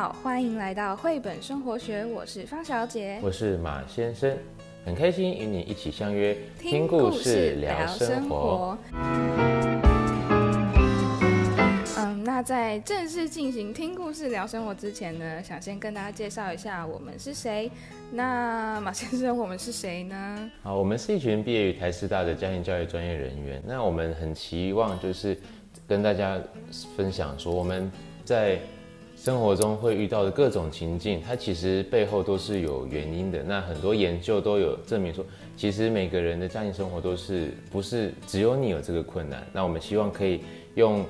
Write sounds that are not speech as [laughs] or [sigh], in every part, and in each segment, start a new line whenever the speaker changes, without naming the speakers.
好，欢迎来到绘本生活学，我是方小姐，
我是马先生，很开心与你一起相约听故事聊生活。
嗯，那在正式进行听故事聊生活之前呢，想先跟大家介绍一下我们是谁。那马先生，我们是谁呢？
好，我们是一群毕业于台师大的家庭教育专业人员。那我们很期望就是跟大家分享说，我们在生活中会遇到的各种情境，它其实背后都是有原因的。那很多研究都有证明说，其实每个人的家庭生活都是不是只有你有这个困难。那我们希望可以用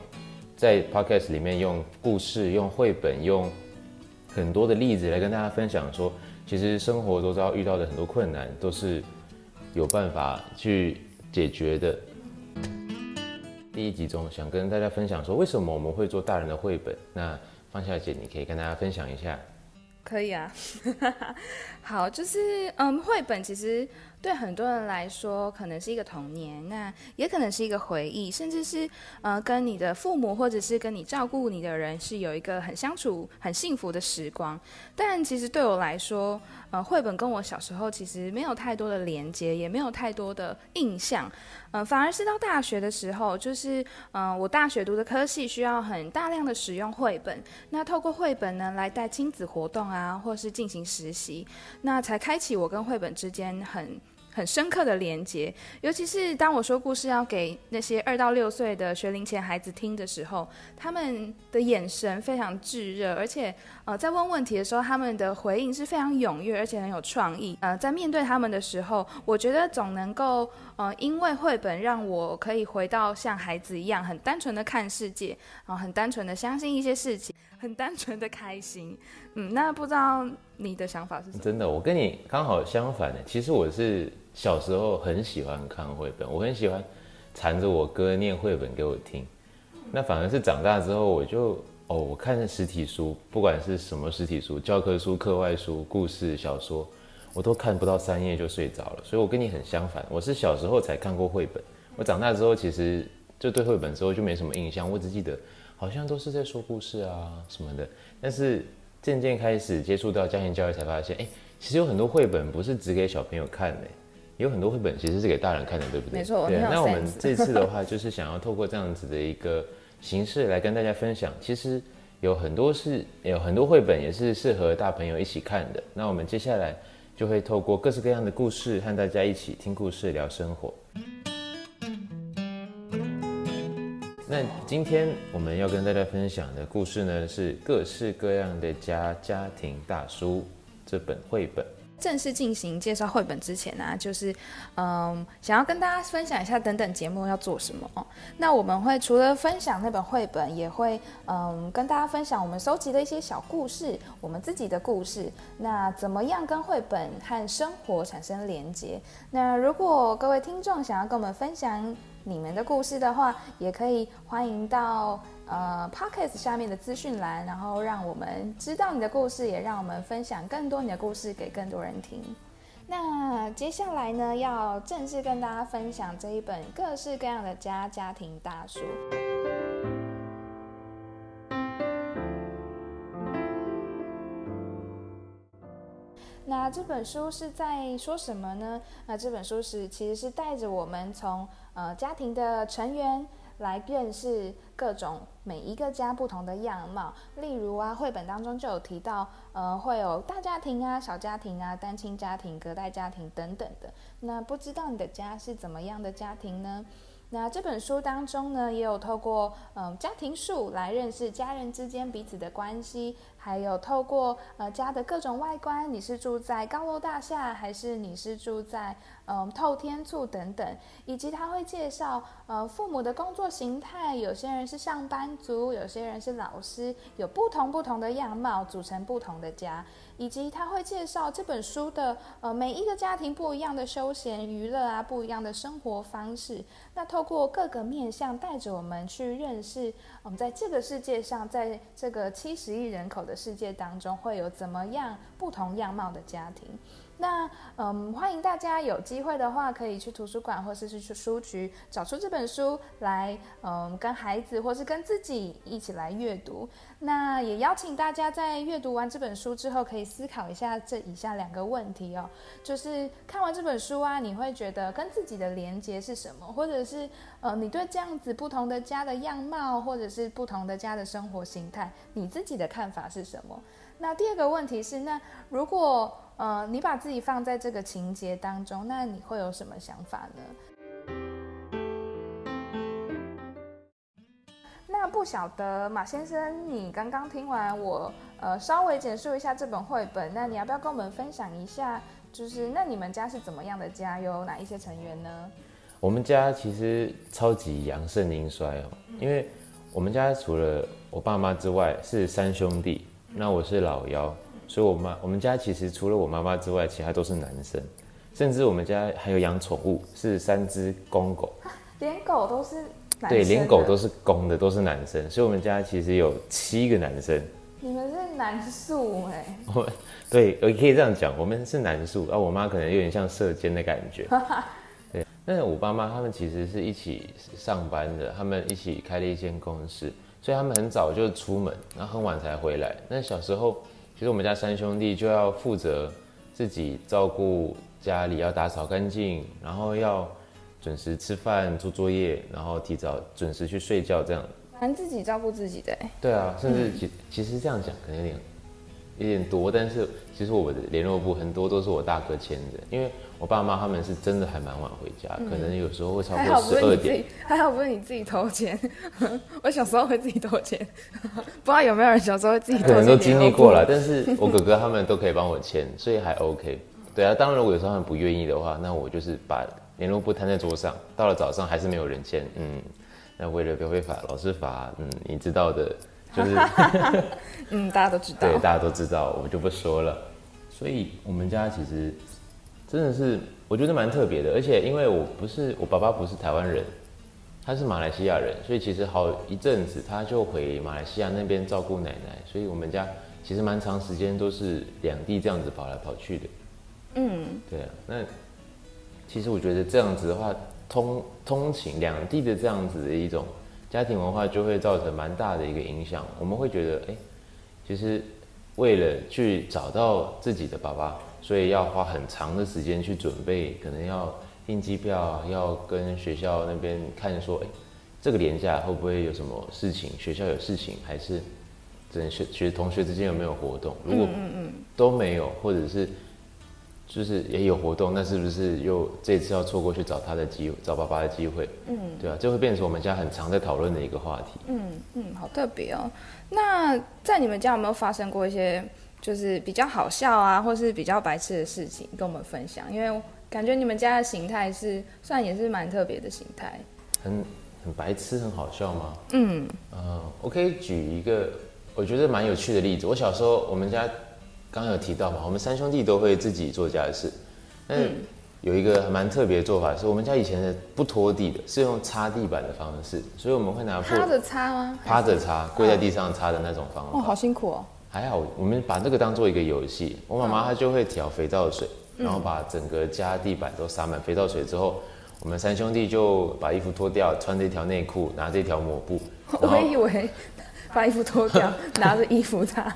在 podcast 里面用故事、用绘本、用很多的例子来跟大家分享说，其实生活都知道遇到的很多困难都是有办法去解决的。第一集中想跟大家分享说，为什么我们会做大人的绘本？那方小姐，你可以跟大家分享一下。
可以啊，[laughs] 好，就是嗯，绘本其实对很多人来说，可能是一个童年，那也可能是一个回忆，甚至是呃，跟你的父母或者是跟你照顾你的人是有一个很相处很幸福的时光。但其实对我来说，呃，绘本跟我小时候其实没有太多的连接，也没有太多的印象。嗯、呃，反而是到大学的时候，就是嗯、我大学读的科系需要很大量的使用绘本，那透过绘本呢来带亲子活动啊，或是进行实习，那才开启我跟绘本之间很。很深刻的连接，尤其是当我说故事要给那些二到六岁的学龄前孩子听的时候，他们的眼神非常炙热，而且呃，在问问题的时候，他们的回应是非常踊跃，而且很有创意。呃，在面对他们的时候，我觉得总能够呃，因为绘本让我可以回到像孩子一样，很单纯的看世界，然后很单纯的相信一些事情，很单纯的开心。嗯，那不知道你的想法是什么？
真的，我跟你刚好相反的，其实我是。小时候很喜欢看绘本，我很喜欢缠着我哥念绘本给我听。那反而是长大之后，我就哦，我看实体书，不管是什么实体书，教科书、课外书、故事、小说，我都看不到三页就睡着了。所以我跟你很相反，我是小时候才看过绘本，我长大之后其实就对绘本之后就没什么印象，我只记得好像都是在说故事啊什么的。但是渐渐开始接触到家庭教育，才发现，哎，其实有很多绘本不是只给小朋友看的。有很多绘本其实是给大人看的，对不对？
没错。
对，那我们这次的话，[laughs] 就是想要透过这样子的一个形式来跟大家分享。其实有很多是有很多绘本也是适合大朋友一起看的。那我们接下来就会透过各式各样的故事，和大家一起听故事聊生活。那今天我们要跟大家分享的故事呢，是各式各样的家家庭大书这本绘本。
正式进行介绍绘本之前呢、就是，嗯，想要跟大家分享一下等等节目要做什么哦。那我们会除了分享那本绘本，也会嗯跟大家分享我们收集的一些小故事，我们自己的故事。那怎么样跟绘本和生活产生连接？那如果各位听众想要跟我们分享你们的故事的话，也可以欢迎到。呃，Podcast 下面的资讯栏，然后让我们知道你的故事，也让我们分享更多你的故事给更多人听。那接下来呢，要正式跟大家分享这一本各式各样的家家庭大书。那这本书是在说什么呢？那这本书是其实是带着我们从呃家庭的成员。来认识各种每一个家不同的样貌，例如啊，绘本当中就有提到，呃，会有大家庭啊、小家庭啊、单亲家庭、隔代家庭等等的。那不知道你的家是怎么样的家庭呢？那这本书当中呢，也有透过嗯、家庭树来认识家人之间彼此的关系，还有透过呃家的各种外观，你是住在高楼大厦，还是你是住在嗯、透天厝等等，以及他会介绍呃父母的工作形态，有些人是上班族，有些人是老师，有不同不同的样貌组成不同的家。以及他会介绍这本书的呃每一个家庭不一样的休闲娱乐啊，不一样的生活方式。那透过各个面向，带着我们去认识我们在这个世界上，在这个七十亿人口的世界当中，会有怎么样不同样貌的家庭。那嗯，欢迎大家有机会的话，可以去图书馆或是去书局找出这本书来，嗯，跟孩子或是跟自己一起来阅读。那也邀请大家在阅读完这本书之后，可以思考一下这以下两个问题哦，就是看完这本书啊，你会觉得跟自己的连接是什么？或者是呃，你对这样子不同的家的样貌，或者是不同的家的生活形态，你自己的看法是什么？那第二个问题是，那如果呃你把自己放在这个情节当中，那你会有什么想法呢？那不晓得马先生，你刚刚听完我呃稍微简述一下这本绘本，那你要不要跟我们分享一下？就是那你们家是怎么样的家？有哪一些成员呢？
我们家其实超级阳盛阴衰哦，因为我们家除了我爸妈之外是三兄弟。那我是老幺，所以我妈我们家其实除了我妈妈之外，其他都是男生，甚至我们家还有养宠物，是三只公狗，[laughs]
连狗都是男生。
对，连狗都是公的，都是男生，所以我们家其实有七个男生。
你们是男宿哎？[laughs]
我们对，我可以这样讲，我们是男宿啊。我妈可能有点像射箭的感觉。[laughs] 对，但是我爸妈他们其实是一起上班的，他们一起开了一间公司。所以他们很早就出门，然后很晚才回来。那小时候，其实我们家三兄弟就要负责自己照顾家里，要打扫干净，然后要准时吃饭、做作业，然后提早准时去睡觉，这样。
蛮自己照顾自己的。
对啊，甚至其其实这样讲可能有点有点多，但是其实我的联络部很多都是我大哥签的，因为。我爸妈他们是真的还蛮晚回家，嗯、可能有时候会超过十二点。
还好不是你自己偷钱，我小时候会自己偷钱，[laughs] 不知道有没有人小时候会自己。可能
都经历过了，[laughs] 但是我哥哥他们都可以帮我签，所以还 OK。对啊，当然如果有时候他们不愿意的话，那我就是把联络簿摊在桌上，到了早上还是没有人签，嗯，那为了不会被罚，老师罚，嗯，你知道的，就是，[laughs]
嗯，大家都知道，
对，大家都知道，我就不说了。所以我们家其实。真的是，我觉得蛮特别的，而且因为我不是我爸爸不是台湾人，他是马来西亚人，所以其实好一阵子他就回马来西亚那边照顾奶奶，所以我们家其实蛮长时间都是两地这样子跑来跑去的。嗯，对啊，那其实我觉得这样子的话，通通勤两地的这样子的一种家庭文化就会造成蛮大的一个影响。我们会觉得，哎，其实为了去找到自己的爸爸。所以要花很长的时间去准备，可能要订机票，要跟学校那边看说，哎，这个年假会不会有什么事情？学校有事情，还是整学学同学之间有没有活动？如果都没有，或者是就是也有活动，那是不是又这次要错过去找他的机会，找爸爸的机会？嗯，对啊，这会变成我们家很常在讨论的一个话题。
嗯嗯，好特别哦。那在你们家有没有发生过一些？就是比较好笑啊，或是比较白痴的事情跟我们分享，因为感觉你们家的形态是算也是蛮特别的形态。
很很白痴，很好笑吗？嗯，呃，我可以举一个我觉得蛮有趣的例子。我小时候，我们家刚刚有提到嘛，我们三兄弟都会自己做家事。嗯，有一个蛮特别的做法，是我们家以前的不拖地的，是用擦地板的方式，所以我们会拿
趴着擦吗？
趴着擦，跪在地上擦的那种方法。
哦，好辛苦哦。
还好，我们把这个当做一个游戏。我妈妈她就会调肥皂水，嗯、然后把整个家地板都洒满肥皂水之后，我们三兄弟就把衣服脱掉，穿着一条内裤，拿着一条抹布。[laughs]
我以为 [laughs] 把衣服脱掉，[laughs] 拿着衣服擦。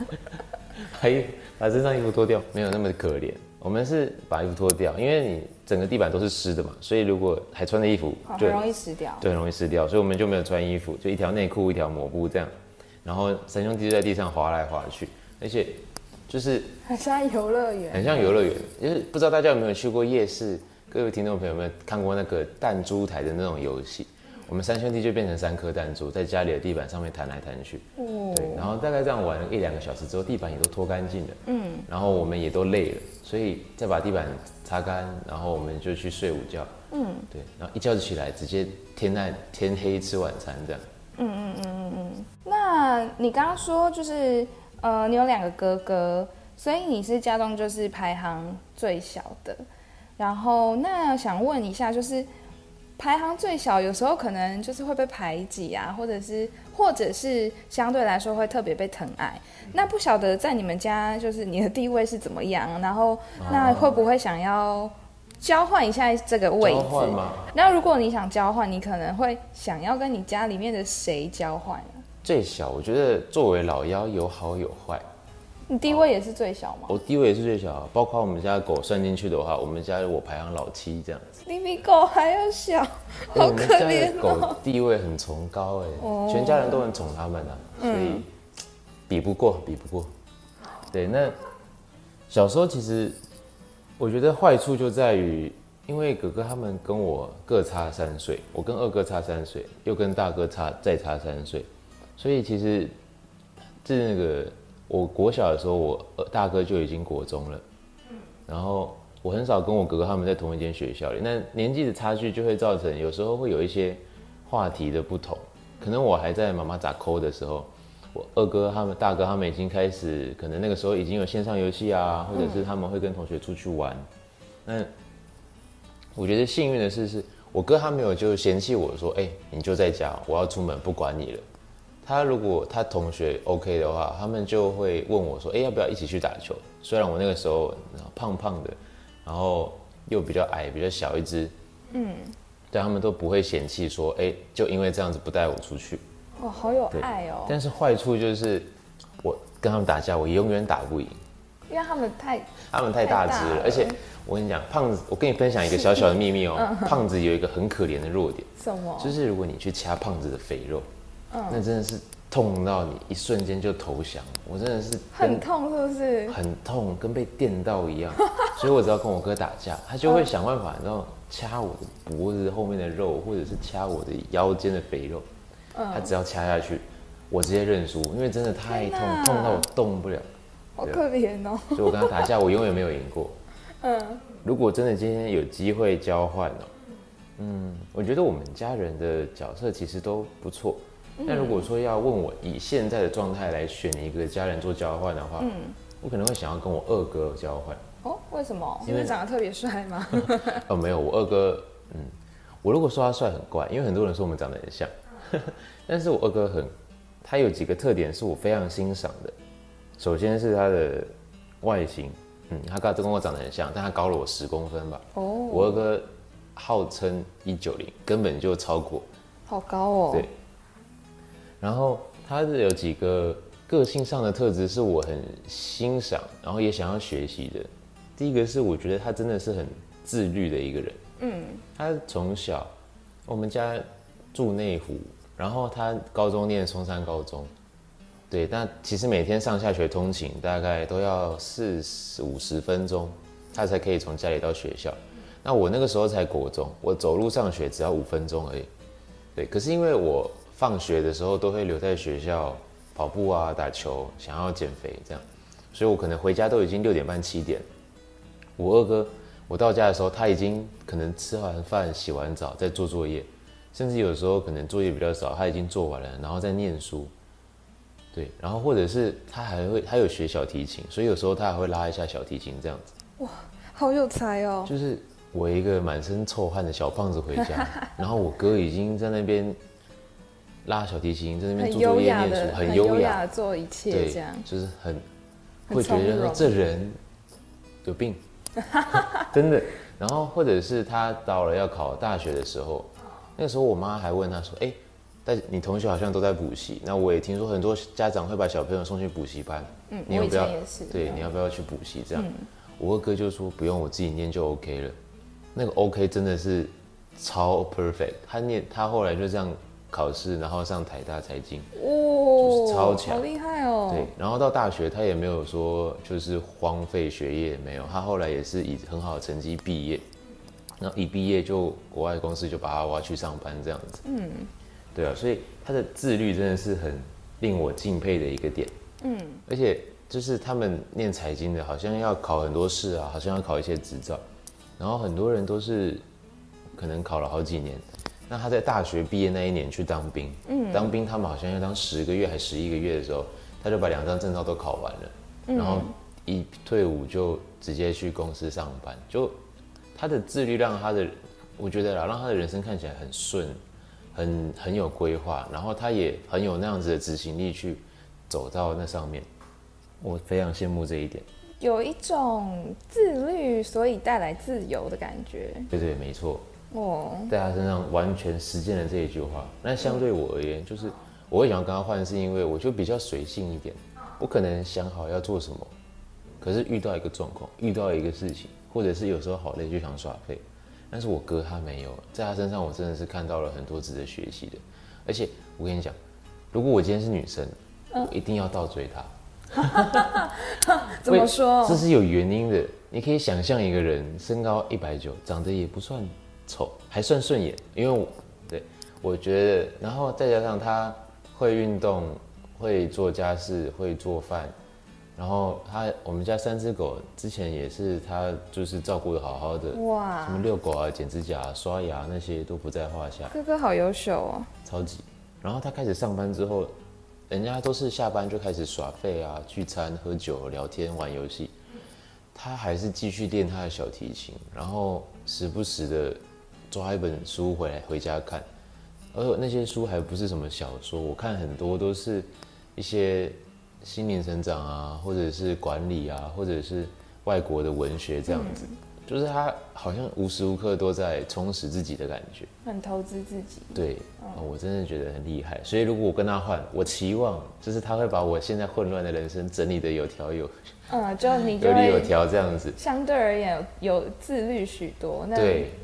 还把身上衣服脱掉，没有那么可怜。我们是把衣服脱掉，因为你整个地板都是湿的嘛，所以如果还穿着衣服，就
很容易湿掉。
对，很容易湿掉，所以我们就没有穿衣服，就一条内裤，一条抹布这样。然后三兄弟就在地上滑来滑去，而且就是
很像游乐园，
很像游乐园。就是不知道大家有没有去过夜市，各位听众朋友们有没有看过那个弹珠台的那种游戏？我们三兄弟就变成三颗弹珠，在家里的地板上面弹来弹去。哦。对，然后大概这样玩了一两个小时之后，地板也都拖干净了。嗯。然后我们也都累了，所以再把地板擦干，然后我们就去睡午觉。嗯。对，然后一觉起来，直接天暗天黑吃晚餐这样。嗯嗯
嗯嗯嗯，那你刚刚说就是呃，你有两个哥哥，所以你是家中就是排行最小的。然后那想问一下，就是排行最小，有时候可能就是会被排挤啊，或者是或者是相对来说会特别被疼爱。那不晓得在你们家就是你的地位是怎么样？然后那会不会想要交换一下这个位置？那如果你想交换，你可能会想要跟你家里面的谁交换？
最小，我觉得作为老幺有好有坏。
你地位也是最小吗？
我地位也是最小，包括我们家狗算进去的话，我们家我排行老七这样子。
你比狗还要小，好可怜哦。
狗地位很崇高哎，全家人都很宠他们啊，所以比不过，比不过。对，那小时候其实我觉得坏处就在于，因为哥哥他们跟我各差三岁，我跟二哥差三岁，又跟大哥差再差三岁，所以其实是那个。我国小的时候，我大哥就已经国中了，然后我很少跟我哥哥他们在同一间学校里，那年纪的差距就会造成有时候会有一些话题的不同。可能我还在妈妈咋抠的时候，我二哥他们、大哥他们已经开始，可能那个时候已经有线上游戏啊，或者是他们会跟同学出去玩。那我觉得幸运的是，是我哥他没有就嫌弃我说，哎，你就在家，我要出门不管你了。他如果他同学 OK 的话，他们就会问我说：“哎，要不要一起去打球？”虽然我那个时候胖胖的，然后又比较矮，比较小一只，嗯，但他们都不会嫌弃说：“哎，就因为这样子不带我出去。”
哇，好有爱哦！
但是坏处就是我跟他们打架，我永远打不赢，
因为他们太
他们太大只了，了，而且我跟你讲，胖子，我跟你分享一个小小的秘密哦，[laughs] 嗯、胖子有一个很可怜的弱点，
什么？
就是如果你去掐胖子的肥肉。那真的是痛到你一瞬间就投降，我真的是
很痛，是不是？
很痛，跟被电到一样。[laughs] 所以我只要跟我哥打架，他就会想办法，然后掐我的脖子后面的肉，或者是掐我的腰间的肥肉。他只要掐下去，我直接认输，因为真的太痛，痛到我动不了。
好可怜哦。
所以我跟他打架，我永远没有赢过。嗯。如果真的今天有机会交换呢？嗯，我觉得我们家人的角色其实都不错。那如果说要问我以现在的状态来选一个家人做交换的话，嗯，我可能会想要跟我二哥交换。
哦，为什么？因为长得特别帅吗？[laughs]
哦，没有，我二哥，嗯，我如果说他帅很怪，因为很多人说我们长得很像，[laughs] 但是我二哥很，他有几个特点是我非常欣赏的。首先是他的外形，嗯，他刚才跟我长得很像，但他高了我十公分吧。哦，我二哥号称一九零，根本就超过。
好高哦。
对。然后他是有几个个性上的特质是我很欣赏，然后也想要学习的。第一个是我觉得他真的是很自律的一个人。嗯，他从小我们家住内湖，然后他高中念松山高中，对，但其实每天上下学通勤大概都要四十五十分钟，他才可以从家里到学校。那我那个时候才国中，我走路上学只要五分钟而已。对，可是因为我。放学的时候都会留在学校跑步啊、打球，想要减肥这样，所以我可能回家都已经六点半、七点。我二哥，我到家的时候他已经可能吃完饭、洗完澡在做作业，甚至有时候可能作业比较少，他已经做完了，然后在念书。对，然后或者是他还会他有学小提琴，所以有时候他还会拉一下小提琴这样子。
哇，好有才哦！
就是我一个满身臭汗的小胖子回家，[laughs] 然后我哥已经在那边。拉小提琴在那边做作业念书，很优雅的
做一切，这样
就是很会觉得说这人有病，[laughs] 真的。然后或者是他到了要考大学的时候，那个时候我妈还问他说：“哎，但你同学好像都在补习，那我也听说很多家长会把小朋友送去补习班，嗯，你要不要？对，你要不要去补习？这样，我二哥就说不用，我自己念就 OK 了。那个 OK 真的是超 perfect，他念他后来就这样。”考试，然后上台大财经，哦，就是超强，
好厉害哦。
对，然后到大学，他也没有说就是荒废学业，没有，他后来也是以很好的成绩毕业，然后一毕业就国外公司就把他挖去上班这样子。嗯，对啊，所以他的自律真的是很令我敬佩的一个点。嗯，而且就是他们念财经的，好像要考很多试啊，好像要考一些执照，然后很多人都是可能考了好几年。那他在大学毕业那一年去当兵，嗯，当兵他们好像要当十个月还十一个月的时候，他就把两张证照都考完了，嗯，然后一退伍就直接去公司上班，就他的自律让他的我觉得啦，让他的人生看起来很顺，很很有规划，然后他也很有那样子的执行力去走到那上面，我非常羡慕这一点。
有一种自律，所以带来自由的感觉。
对对，没错。
哦，
在他身上完全实践了这一句话。那相对我而言，就是我会想要跟他换，是因为我就比较随性一点，我可能想好要做什么，可是遇到一个状况，遇到一个事情，或者是有时候好累就想耍废。但是我哥他没有，在他身上我真的是看到了很多值得学习的。而且我跟你讲，如果我今天是女生，我一定要倒追他。[laughs]
怎么说？
这是有原因的。你可以想象一个人身高一百九，长得也不算丑，还算顺眼。因为我对我觉得，然后再加上他会运动，会做家事，会做饭。然后他，我们家三只狗之前也是他，就是照顾的好好的。哇！什么遛狗啊、剪指甲、刷牙那些都不在话下。
哥哥好优秀哦。
超级。然后他开始上班之后，人家都是下班就开始耍废啊、聚餐、喝酒、聊天、玩游戏，他还是继续练他的小提琴，然后时不时的抓一本书回来回家看，而那些书还不是什么小说，我看很多都是一些。心灵成长啊，或者是管理啊，或者是外国的文学这样子，就是他好像无时无刻都在充实自己的感觉，
很投资自己。
对，哦、我真的觉得很厉害。所以如果我跟他换，我期望就是他会把我现在混乱的人生整理的有条有，
嗯，就你就
有理有条这样子。
相对而言有自律许多，那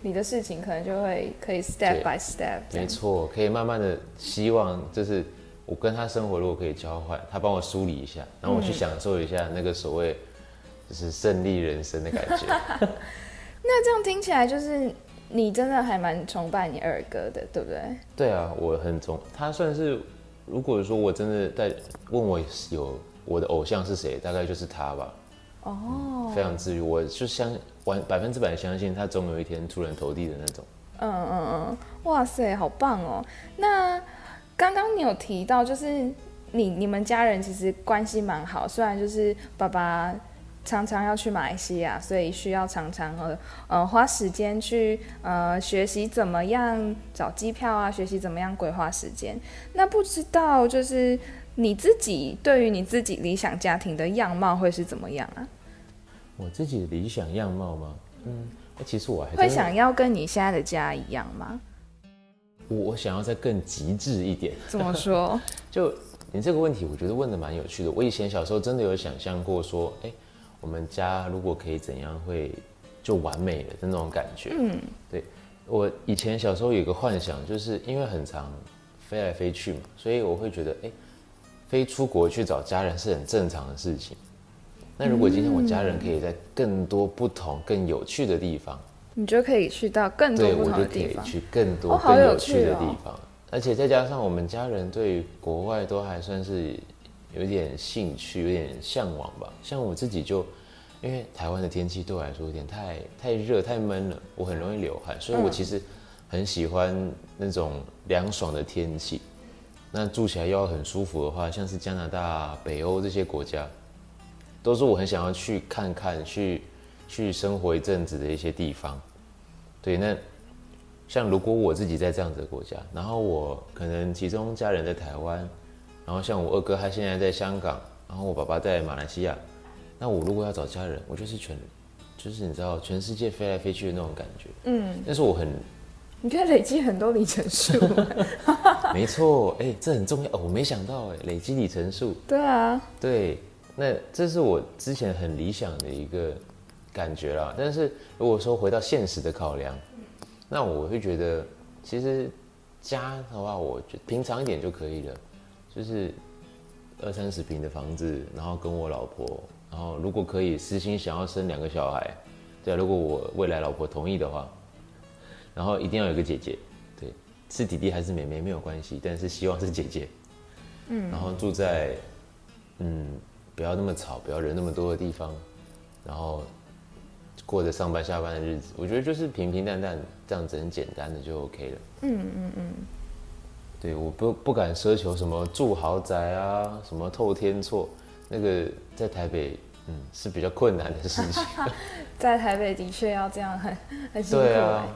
你的事情可能就会可以 step by step。
没错，可以慢慢的希望就是。我跟他生活如果可以交换，他帮我梳理一下，然后我去享受一下那个所谓就是胜利人生的感觉。[laughs]
那这样听起来就是你真的还蛮崇拜你二哥的，对不对？
对啊，我很崇他，算是如果说我真的在问我有我的偶像是谁，大概就是他吧。哦、嗯，非常治愈，我就相完百分之百相信他总有一天出人头地的那种。
嗯嗯嗯，哇塞，好棒哦！那。刚刚你有提到，就是你你们家人其实关系蛮好，虽然就是爸爸常常要去马来西亚，所以需要常常呃呃花时间去呃学习怎么样找机票啊，学习怎么样规划时间。那不知道就是你自己对于你自己理想家庭的样貌会是怎么样啊？
我自己的理想样貌吗？嗯，其实我还
会想要跟你现在的家一样吗？
我想要再更极致一点。
怎么说？[laughs]
就你这个问题，我觉得问的蛮有趣的。我以前小时候真的有想象过，说，哎，我们家如果可以怎样会就完美了的那种感觉。嗯，对。我以前小时候有个幻想，就是因为很常飞来飞去嘛，所以我会觉得，哎，飞出国去找家人是很正常的事情。那如果今天我家人可以在更多不同、更有趣的地方。
你就可以去到更多不同的地方，
对，我就可以去更多更有趣的地方，而且再加上我们家人对于国外都还算是有点兴趣、有点向往吧。像我自己就，因为台湾的天气对我来说有点太太热、太闷了，我很容易流汗，所以我其实很喜欢那种凉爽的天气。那住起来又要很舒服的话，像是加拿大、北欧这些国家，都是我很想要去看看、去。去生活一阵子的一些地方，对，那像如果我自己在这样子的国家，然后我可能其中家人在台湾，然后像我二哥他现在在香港，然后我爸爸在马来西亚，那我如果要找家人，我就是全，就是你知道全世界飞来飞去的那种感觉，嗯，但是我很，
你可以累积很多里程数，[laughs]
没错，哎、欸，这很重要哦，我没想到哎，累积里程数，
对啊，
对，那这是我之前很理想的一个。感觉啦，但是如果说回到现实的考量，那我会觉得，其实家的话，我觉得平常一点就可以了，就是二三十平的房子，然后跟我老婆，然后如果可以私心想要生两个小孩，对啊，如果我未来老婆同意的话，然后一定要有个姐姐，对，是弟弟还是妹妹没有关系，但是希望是姐姐，嗯，然后住在嗯不要那么吵，不要人那么多的地方，然后。过着上班下班的日子，我觉得就是平平淡淡这样子，很简单的就 OK 了。嗯嗯嗯。对，我不不敢奢求什么住豪宅啊，什么透天厝，那个在台北，嗯，是比较困难的事情。[laughs]
在台北的确要这样很很辛苦。
对啊。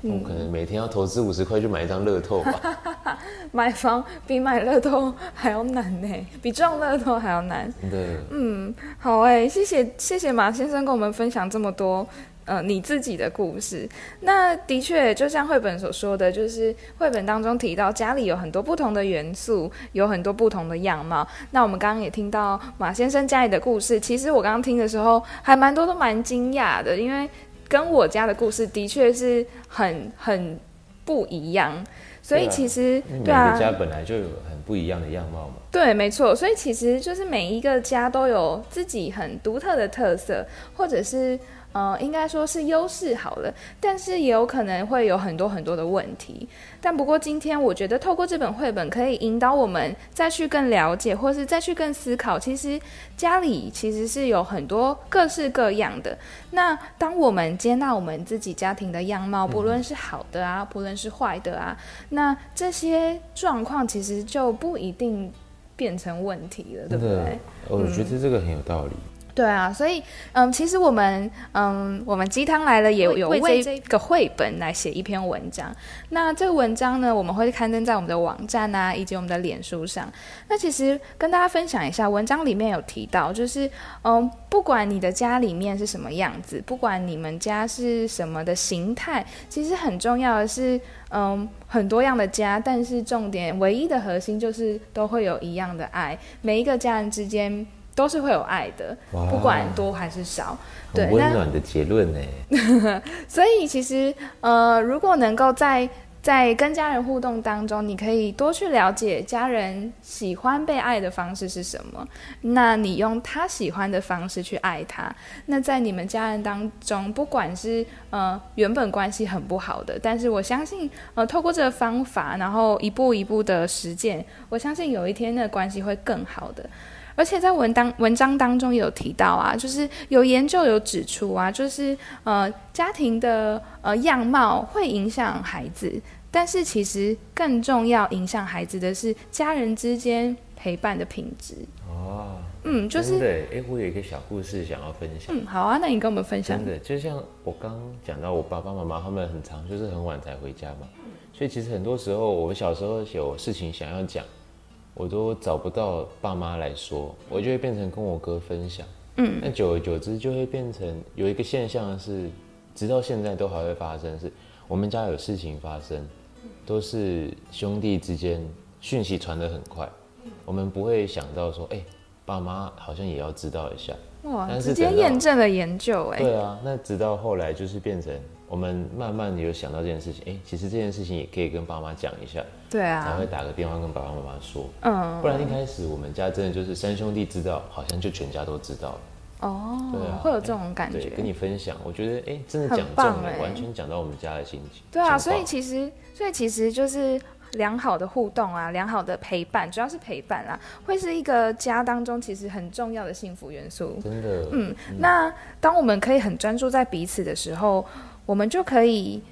我可能每天要投资五十块去买一张乐透吧。[laughs]
买房比买乐透还要难呢，比中乐透还要难。
对，
嗯，好哎，谢谢谢谢马先生跟我们分享这么多。呃，你自己的故事，那的确就像绘本所说的，就是绘本当中提到家里有很多不同的元素，有很多不同的样貌。那我们刚刚也听到马先生家里的故事，其实我刚刚听的时候还蛮多都蛮惊讶的，因为跟我家的故事的确是很很不一样。所以其实
对啊，每个家本来就有很不一样的样貌嘛。
对，没错。所以其实就是每一个家都有自己很独特的特色，或者是。呃，应该说是优势好了，但是也有可能会有很多很多的问题。但不过今天我觉得透过这本绘本，可以引导我们再去更了解，或是再去更思考。其实家里其实是有很多各式各样的。那当我们接纳我们自己家庭的样貌，不论是好的啊，不论是坏的啊，那这些状况其实就不一定变成问题了，对不对？
我觉得这个很有道理。
对啊，所以嗯，其实我们嗯，我们鸡汤来了也有为这个绘本来写一篇文章。那这个文章呢，我们会刊登在我们的网站啊，以及我们的脸书上。那其实跟大家分享一下，文章里面有提到，就是嗯，不管你的家里面是什么样子，不管你们家是什么的形态，其实很重要的是嗯，很多样的家，但是重点唯一的核心就是都会有一样的爱，每一个家人之间。都是会有爱的，不管多还是少。对，
温暖的结论呢。[laughs]
所以其实，呃，如果能够在在跟家人互动当中，你可以多去了解家人喜欢被爱的方式是什么，那你用他喜欢的方式去爱他。那在你们家人当中，不管是呃原本关系很不好的，但是我相信，呃，透过这个方法，然后一步一步的实践，我相信有一天那个关系会更好的。而且在文当文章当中有提到啊，就是有研究有指出啊，就是呃家庭的呃样貌会影响孩子，但是其实更重要影响孩子的是家人之间陪伴的品质。
哦，
嗯，就是
对，哎，我有一个小故事想要分享。
嗯，好啊，那你跟我们分享。
真的，就像我刚讲到，我爸爸妈妈他们很长就是很晚才回家嘛，所以其实很多时候我们小时候有事情想要讲。我都找不到爸妈来说，我就会变成跟我哥分享。嗯，那久而久之就会变成有一个现象是，直到现在都还会发生，是我们家有事情发生，都是兄弟之间讯息传得很快，我们不会想到说，哎、欸，爸妈好像也要知道一下。
哇，直接验证了研究哎。
对啊，那直到后来就是变成。我们慢慢有想到这件事情，哎、欸，其实这件事情也可以跟爸妈讲一下，
对啊，
才会打个电话跟爸爸妈妈说，嗯，不然一开始我们家真的就是三兄弟知道，好像就全家都知道了，
哦，对啊，会有这种感觉。
对，跟你分享，我觉得，哎、欸，真的讲中了，完全讲到我们家的心情。
对啊，所以其实，所以其实就是良好的互动啊，良好的陪伴，主要是陪伴啦，会是一个家当中其实很重要的幸福元素。
真的，
嗯，嗯，那当我们可以很专注在彼此的时候。我们就可以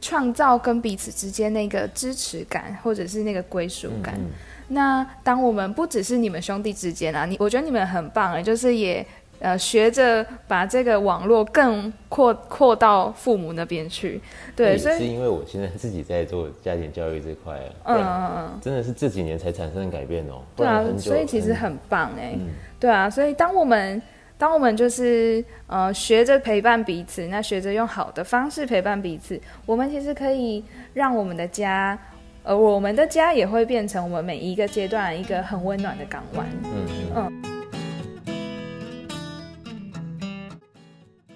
创造跟彼此之间那个支持感，或者是那个归属感。嗯嗯。那当我们不只是你们兄弟之间啊，你我觉得你们很棒哎，就是也呃学着把这个网络更扩扩到父母那边去。对，所以
是因为我现在自己在做家庭教育这块啊，嗯嗯嗯，真的是这几年才产生改变哦。
对啊，所以其实很棒哎，嗯，对啊，所以当我们。当我们就是呃学着陪伴彼此，那学着用好的方式陪伴彼此，我们其实可以让我们的家，呃我们的家也会变成我们每一个阶段一个很温暖的港湾。嗯嗯。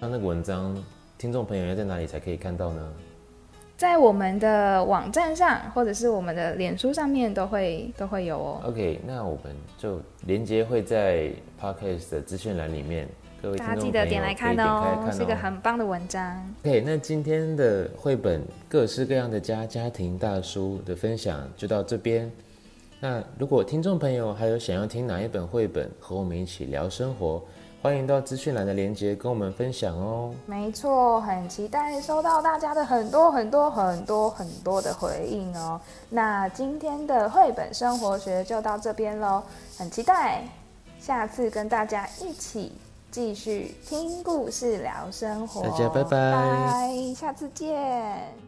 那那个文章，听众朋友要在哪里才可以看到呢？
在我们的网站上，或者是我们的脸书上面都会都会有哦。
OK，那我们就连接会在 Podcast 的资讯栏里面，各位。大家记得点来看哦，
是一个很棒的文章。
OK，那今天的绘本各式各样的家家庭大书的分享就到这边。那如果听众朋友还有想要听哪一本绘本，和我们一起聊生活，欢迎到资讯栏的链接跟我们分享哦。
没错，很期待收到大家的很多很多很多很多的回应哦。那今天的绘本生活学就到这边喽，很期待下次跟大家一起继续听故事聊生活。
大家拜拜，
拜，下次见。